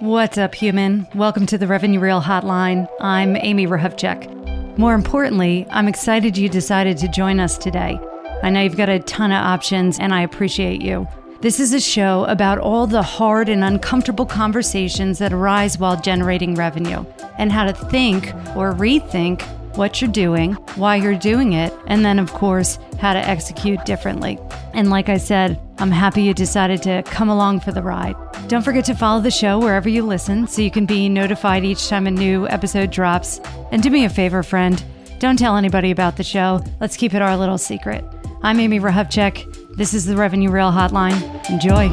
What's up, human? Welcome to the Revenue Reel Hotline. I'm Amy Hrehovcik. More importantly, I'm excited you decided to join us today. I know you've got a ton of options, and I appreciate you. This is a show about all the hard and uncomfortable conversations that arise while generating revenue, and how to think or rethink what you're doing, why you're doing it, and then, of course, how to execute differently. And like I said, I'm happy you decided to come along for the ride. Don't forget to follow the show wherever you listen so you can be notified each time a new episode drops. And do me a favor, friend, don't tell anybody about the show. Let's keep it our little secret. I'm Amy Hrehovcik. This is the Revenue Reel Hotline. Enjoy.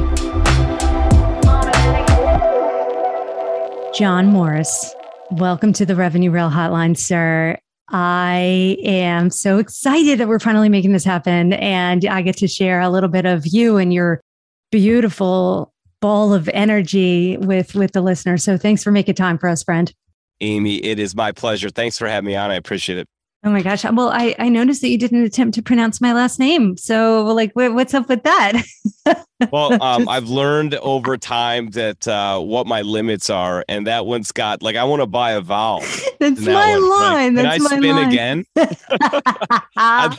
John Morris, welcome to the Revenue Reel Hotline, sir. I am so excited that we're finally making this happen. And I get to share a little bit of you and your beautiful ball of energy with with the listeners. So thanks for making time for us, friend. Amy, it is my pleasure. Thanks for having me on. I appreciate it. Oh my gosh. Well, I, I noticed that you didn't attempt to pronounce my last name. So, like, what's up with that? well, um, I've learned over time that uh, what my limits are, and that one's got like I want to buy a vowel. That's that my one. line. Like, That's Can I spin line. again? I'd,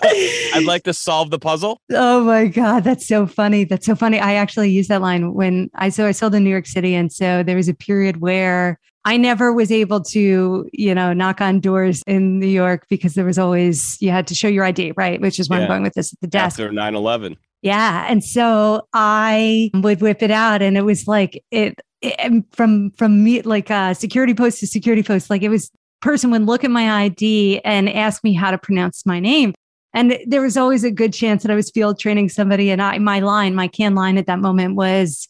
I'd like to solve the puzzle. Oh my god, that's so funny. That's so funny. I actually used that line when I so I sold in New York City, and so there was a period where I never was able to, you know, knock on doors in New York because there was always, you had to show your ID, right? Which is where yeah. I'm going with this at the desk. After 9 11. Yeah. And so I would whip it out and it was like, it, it from, from me, like uh, security post to security post, like it was person would look at my ID and ask me how to pronounce my name. And there was always a good chance that I was field training somebody. And I, my line, my can line at that moment was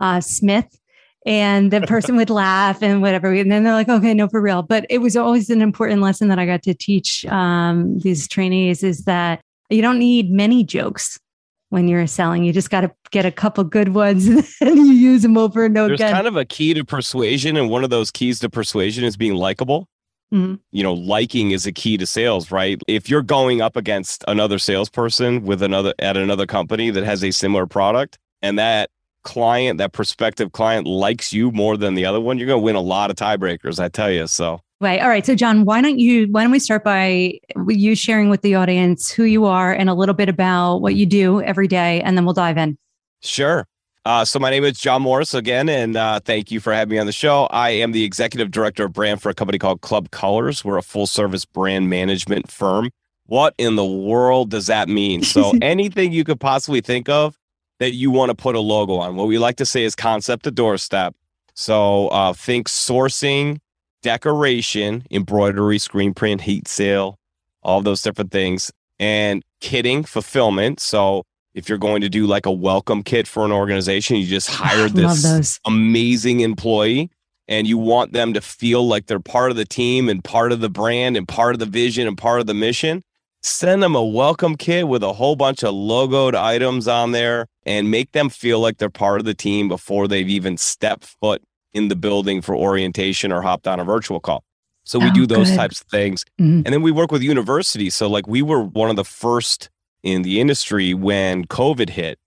uh, Smith and the person would laugh and whatever. And then they're like, okay, no, for real. But it was always an important lesson that I got to teach um, these trainees is that you don't need many jokes when you're selling. You just got to get a couple good ones and you use them over and over There's again. kind of a key to persuasion. And one of those keys to persuasion is being likable. Mm-hmm. You know, liking is a key to sales, right? If you're going up against another salesperson with another at another company that has a similar product and that client, that prospective client likes you more than the other one, you're going to win a lot of tiebreakers, I tell you. So, right. All right. So, John, why don't you, why don't we start by you sharing with the audience who you are and a little bit about what you do every day, and then we'll dive in. Sure. Uh, so my name is John Morris again, and uh, thank you for having me on the show. I am the executive director of brand for a company called Club Colors. We're a full service brand management firm. What in the world does that mean? So anything you could possibly think of that you want to put a logo on. What we like to say is concept to doorstep. So uh, think sourcing, decoration, embroidery, screen print, heat seal, all those different things, and kitting fulfillment. So if you're going to do like a welcome kit for an organization, you just hired this amazing employee and you want them to feel like they're part of the team and part of the brand and part of the vision and part of the mission send them a welcome kit with a whole bunch of logoed items on there and make them feel like they're part of the team before they've even stepped foot in the building for orientation or hopped on a virtual call. So we oh, do those good. types of things. Mm-hmm. And then we work with universities. So like we were one of the first in the industry when COVID hit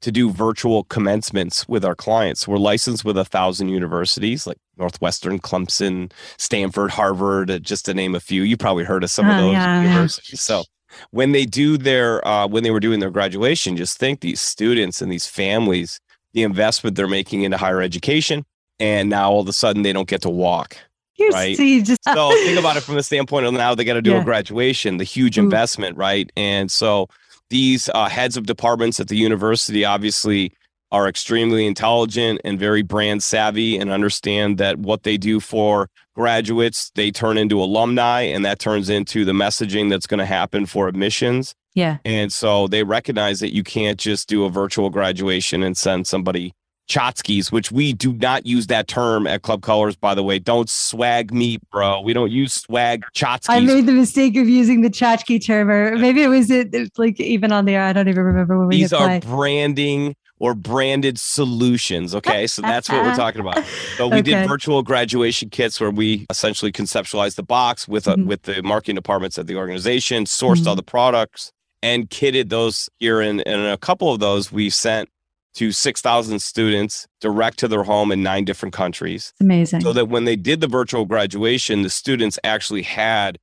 to do virtual commencements with our clients. We're licensed with a thousand universities like Northwestern, Clemson, Stanford, Harvard, uh, just to name a few. You probably heard of some of oh, those yeah, universities. Yeah. So when they do their uh, when they were doing their graduation, just think these students and these families, the investment they're making into higher education, and now all of a sudden they don't get to walk. You're right. Just, so think about it from the standpoint of now they got to do yeah. a graduation, the huge Ooh. investment, right? And so these uh, heads of departments at the university obviously are extremely intelligent and very brand savvy and understand that what they do for graduates, they turn into alumni and that turns into the messaging that's going to happen for admissions. Yeah. And so they recognize that you can't just do a virtual graduation and send somebody tchotchkes, which we do not use that term at Club Colors, by the way. Don't swag me, bro. We don't use swag tchotchkes. I made the mistake of using the tchotchke term, or maybe it was it, like even on the air. I don't even remember when we These are branding or branded solutions. Okay. So that's what we're talking about. So we okay. did virtual graduation kits where we essentially conceptualized the box with, uh, mm-hmm. with the marketing departments of the organization, sourced mm-hmm. all the products, and kitted those here. And, and a couple of those we sent to 6,000 students direct to their home in nine different countries. Amazing. So that when they did the virtual graduation, the students actually had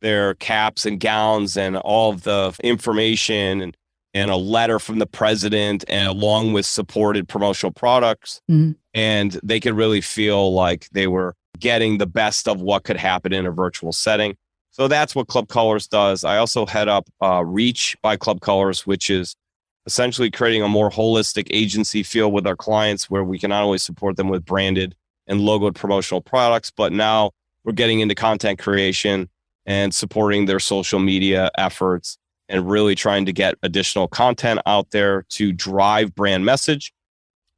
their caps and gowns and all of the information and, and a letter from the president and along with supported promotional products. Mm-hmm. And they could really feel like they were getting the best of what could happen in a virtual setting. So that's what Club Colors does. I also head up uh, Reach by Club Colors, which is essentially creating a more holistic agency feel with our clients where we can not only support them with branded and logoed promotional products, but now we're getting into content creation and supporting their social media efforts and really trying to get additional content out there to drive brand message.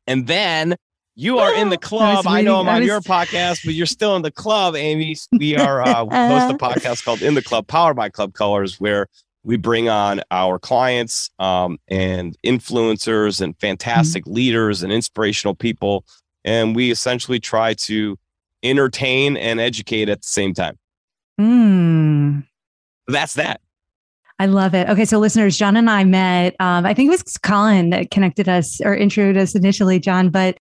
And then you are in the club. I, I know I'm on was... your podcast, but you're still in the club, Amy. We are uh, host a podcast called In the Club, powered by Club Colors, where we bring on our clients um, and influencers and fantastic mm-hmm. leaders and inspirational people, and we essentially try to entertain and educate at the same time. Mm. That's that. I love it. Okay, so listeners, John and I met. Um, I think it was Colin that connected us or introduced us initially, John, but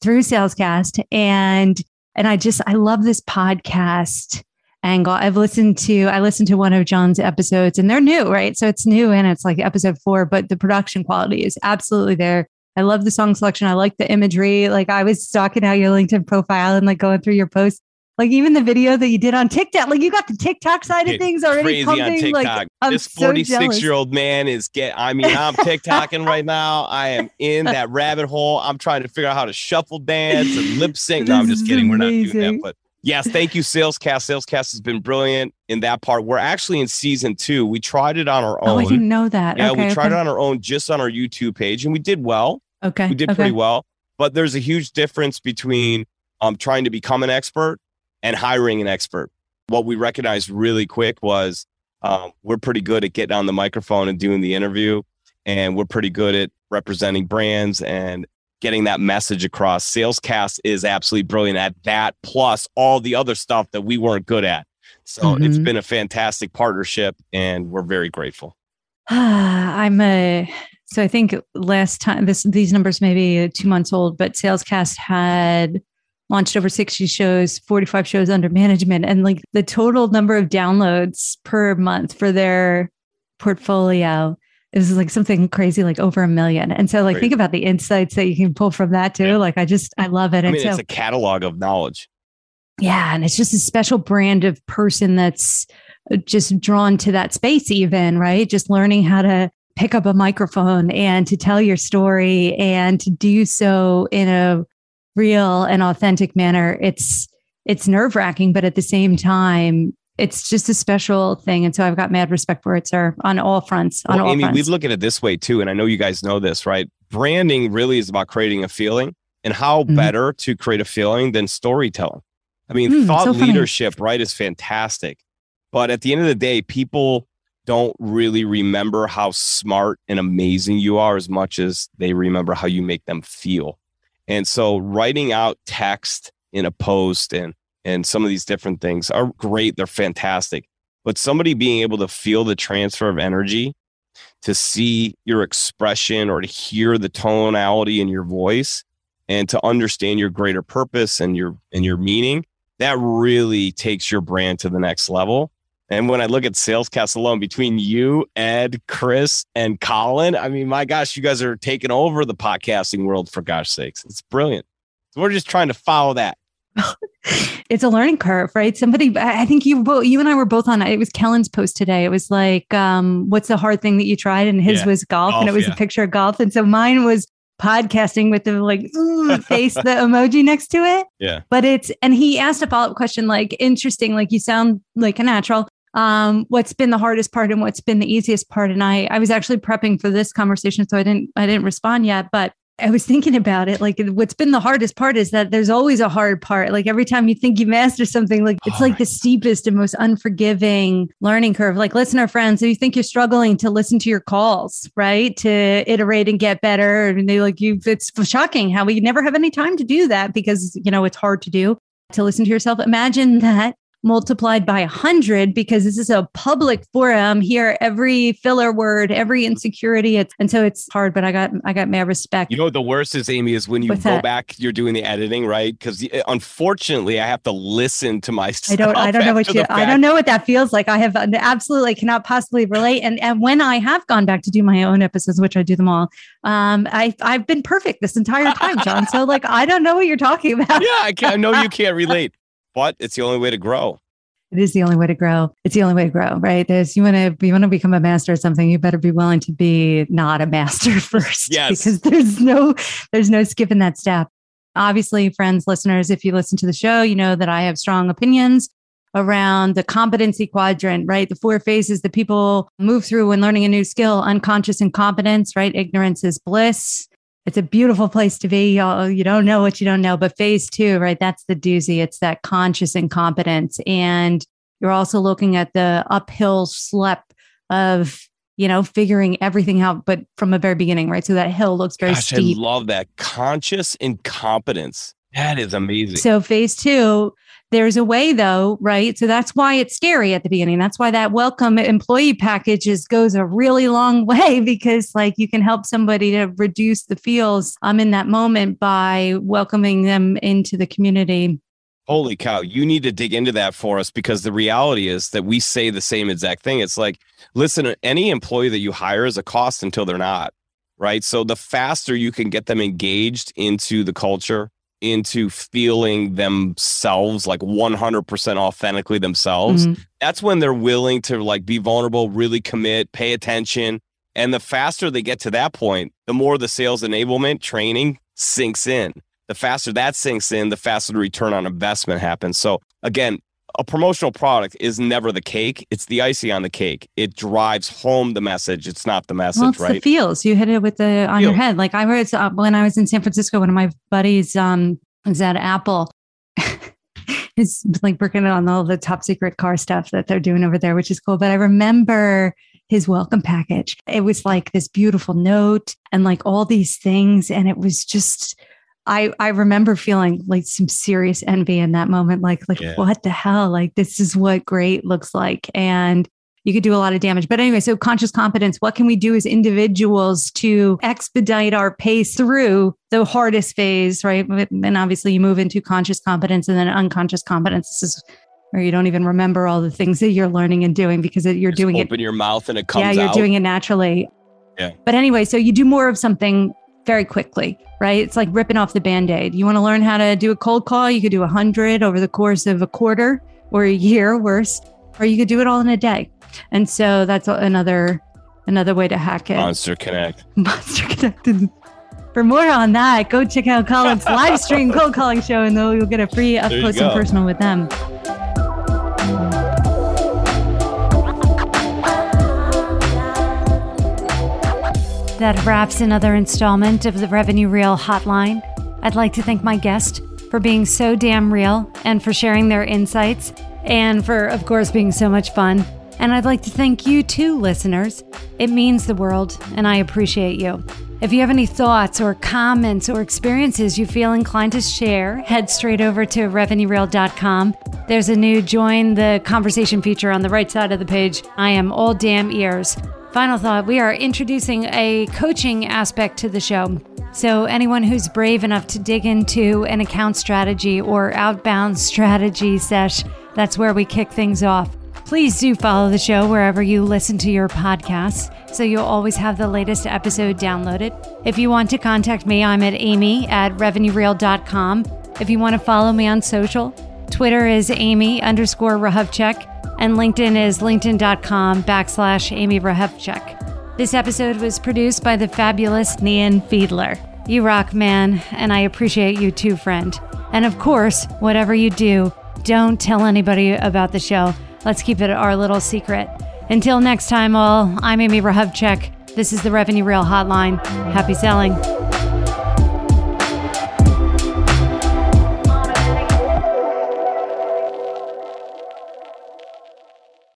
through Salescast, and and I just I love this podcast angle. I've listened to I listened to one of John's episodes, and they're new, right? So it's new and it's like episode four, but the production quality is absolutely there. I love the song selection. I like the imagery. Like I was stalking out your LinkedIn profile and like going through your posts. Like even the video that you did on TikTok, like you got the TikTok side of things already crazy pumping. on TikTok. Like, I'm this 46 so year old man is get. I mean, I'm TikToking right now. I am in that rabbit hole. I'm trying to figure out how to shuffle dance and lip sync. No, I'm just kidding. We're not doing that. But yes, thank you, Salescast. Salescast has been brilliant in that part. We're actually in season two. We tried it on our own. Oh, I didn't know that. Yeah, okay, we tried okay. it on our own, just on our YouTube page, and we did well. Okay, we did okay. pretty well. But there's a huge difference between um, trying to become an expert and hiring an expert. What we recognized really quick was um, we're pretty good at getting on the microphone and doing the interview, and we're pretty good at representing brands and getting that message across. Salescast is absolutely brilliant at that, plus all the other stuff that we weren't good at. So mm-hmm. it's been a fantastic partnership, and we're very grateful. I'm a so I think last time this these numbers may be two months old, but Salescast had launched over 60 shows, 45 shows under management, and like the total number of downloads per month for their portfolio is like something crazy, like over a million. And so, like, Great. think about the insights that you can pull from that too. Yeah. Like, I just, I love it. I mean, so, it's a catalog of knowledge. Yeah. And it's just a special brand of person that's uh, just drawn to that space, even, right? Just learning how to pick up a microphone and to tell your story and to do so in a real and authentic manner. It's, it's nerve wracking, but at the same time, it's just a special thing. And so I've got mad respect for it, sir, on all fronts. On well, all Amy, fronts. we look at it this way too. And I know you guys know this, right? Branding really is about creating a feeling. And how mm-hmm. better to create a feeling than storytelling? I mean, mm, thought so leadership, right, is fantastic. But at the end of the day, people don't really remember how smart and amazing you are as much as they remember how you make them feel. And so writing out text in a post and and some of these different things are great. They're fantastic. But somebody being able to feel the transfer of energy, to see your expression or to hear the tonality in your voice and to understand your greater purpose and your and your meaning, that really takes your brand to the next level. And when I look at Salescast alone, between you, Ed, Chris, and Colin, I mean, my gosh, you guys are taking over the podcasting world for gosh sakes. It's brilliant. So we're just trying to follow that. It's a learning curve, right? Somebody, I think you both, you and I were both on. It was Kellen's post today. It was like, um, "What's the hard thing that you tried?" And his yeah. was golf, golf, and it was yeah. a picture of golf. And so mine was podcasting with the like face, the emoji next to it. Yeah. But it's and he asked a follow up question like, "Interesting, like you sound like a natural." Um, what's been the hardest part and what's been the easiest part? And I, I was actually prepping for this conversation, so I didn't, I didn't respond yet. But I was thinking about it. Like, what's been the hardest part is that there's always a hard part. Like, every time you think you master something, like, it's like the steepest and most unforgiving learning curve. Like, listener friends, if you think you're struggling to listen to your calls, right? To iterate and get better. And they like you, it's shocking how we never have any time to do that because, you know, it's hard to do to listen to yourself. Imagine that multiplied by a hundred because this is a public forum here. Every filler word, every insecurity. It's, and so it's hard, but I got, I got mad respect. You know, the worst is Amy is when you What's go that? back, you're doing the editing, right? Because unfortunately I have to listen to my I don't, I don't know what you, I don't know what that feels like. I have absolutely cannot possibly relate. And, and when I have gone back to do my own episodes, which I do them all, um, I, I've been perfect this entire time, John. So like, I don't know what you're talking about. Yeah, I, can, I know you can't relate, but it's the only way to grow. it is the only way to grow. It's the only way to grow, right? There's you want to you want to become a master at something, you better be willing to be not a master first. Yes. Because there's no there's no skipping that step. Obviously, friends, listeners, if you listen to the show, you know that I have strong opinions around the competency quadrant, right? The four phases that people move through when learning a new skill, unconscious incompetence, right? Ignorance is bliss. It's a beautiful place to be. Y'all, you don't know what you don't know. But phase two, right? That's the doozy. It's that conscious incompetence. And you're also looking at the uphill slep of, you know, figuring everything out, but from the very beginning, right? So that hill looks very Gosh, steep. I love that conscious incompetence. That is amazing. So phase two, there's a way though, right? So that's why it's scary at the beginning. That's why that welcome employee package is goes a really long way because like you can help somebody to reduce the feels um in that moment by welcoming them into the community. Holy cow, you need to dig into that for us because the reality is that we say the same exact thing. It's like, listen, any employee that you hire is a cost until they're not, right? So the faster you can get them engaged into the culture, into feeling themselves like 100% authentically themselves, Mhm. that's when they're willing to like be vulnerable, really commit, pay attention. And the faster they get to that point, the more the sales enablement training sinks in. The faster that sinks in, the faster the return on investment happens. So again, a promotional product is never the cake. It's the icing on the cake. It drives home the message. It's not the message, Well, it's the feels. You hit it with the on your head. Like I was uh, when I was in San Francisco. One of my buddies um, was at Apple. He's like working on all the top secret car stuff that they're doing over there, which is cool. But I remember his welcome package. It was like this beautiful note and like all these things, and it was just. I, I remember feeling like some serious envy in that moment. Like, like Yeah. what the hell? Like, this is what great looks like. And you could do a lot of damage. But anyway, so conscious competence, what can we do as individuals to expedite our pace through the hardest phase, right? And obviously you move into conscious competence and then unconscious competence. This is where you don't even remember all the things that you're learning and doing because you're Just doing it. open your mouth and it comes Yeah, you're out. doing it naturally. Yeah. But anyway, so you do more of something very quickly, right? It's like ripping off the band-aid. You want to learn how to do a cold call, you could do a hundred over the course of a quarter or a year, worse, or you could do it all in a day. And so that's another another way to hack it. Monster Connect. Monster Connected. For more on that, go check out Colin's live stream cold calling show, and though you'll get a free up there close and personal with them. That wraps another installment of the Revenue Reel Hotline. I'd like to thank my guest for being so damn real and for sharing their insights and for, of course, being so much fun. And I'd like to thank you too, listeners. It means the world, and I appreciate you. If you have any thoughts or comments or experiences you feel inclined to share, head straight over to revenuereel.com. There's a new join the conversation feature on the right side of the page. I am all damn ears. Final thought we are introducing a coaching aspect to the show. So, anyone who's brave enough to dig into an account strategy or outbound strategy sesh, that's where we kick things off. Please do follow the show wherever you listen to your podcasts so you'll always have the latest episode downloaded. If you want to contact me, I'm at amy at revenuereel.com. If you want to follow me on social, Twitter is amy underscore Hrehovcik, and LinkedIn is linkedin.com backslash amy Hrehovcik. This episode was produced by the fabulous Nian Fiedler. You rock, man, and I appreciate you too, friend. And of course, whatever you do, don't tell anybody about the show. Let's keep it our little secret. Until next time, all, I'm Amy Hrehovcik. This is the Revenue Reel Hotline. Happy selling.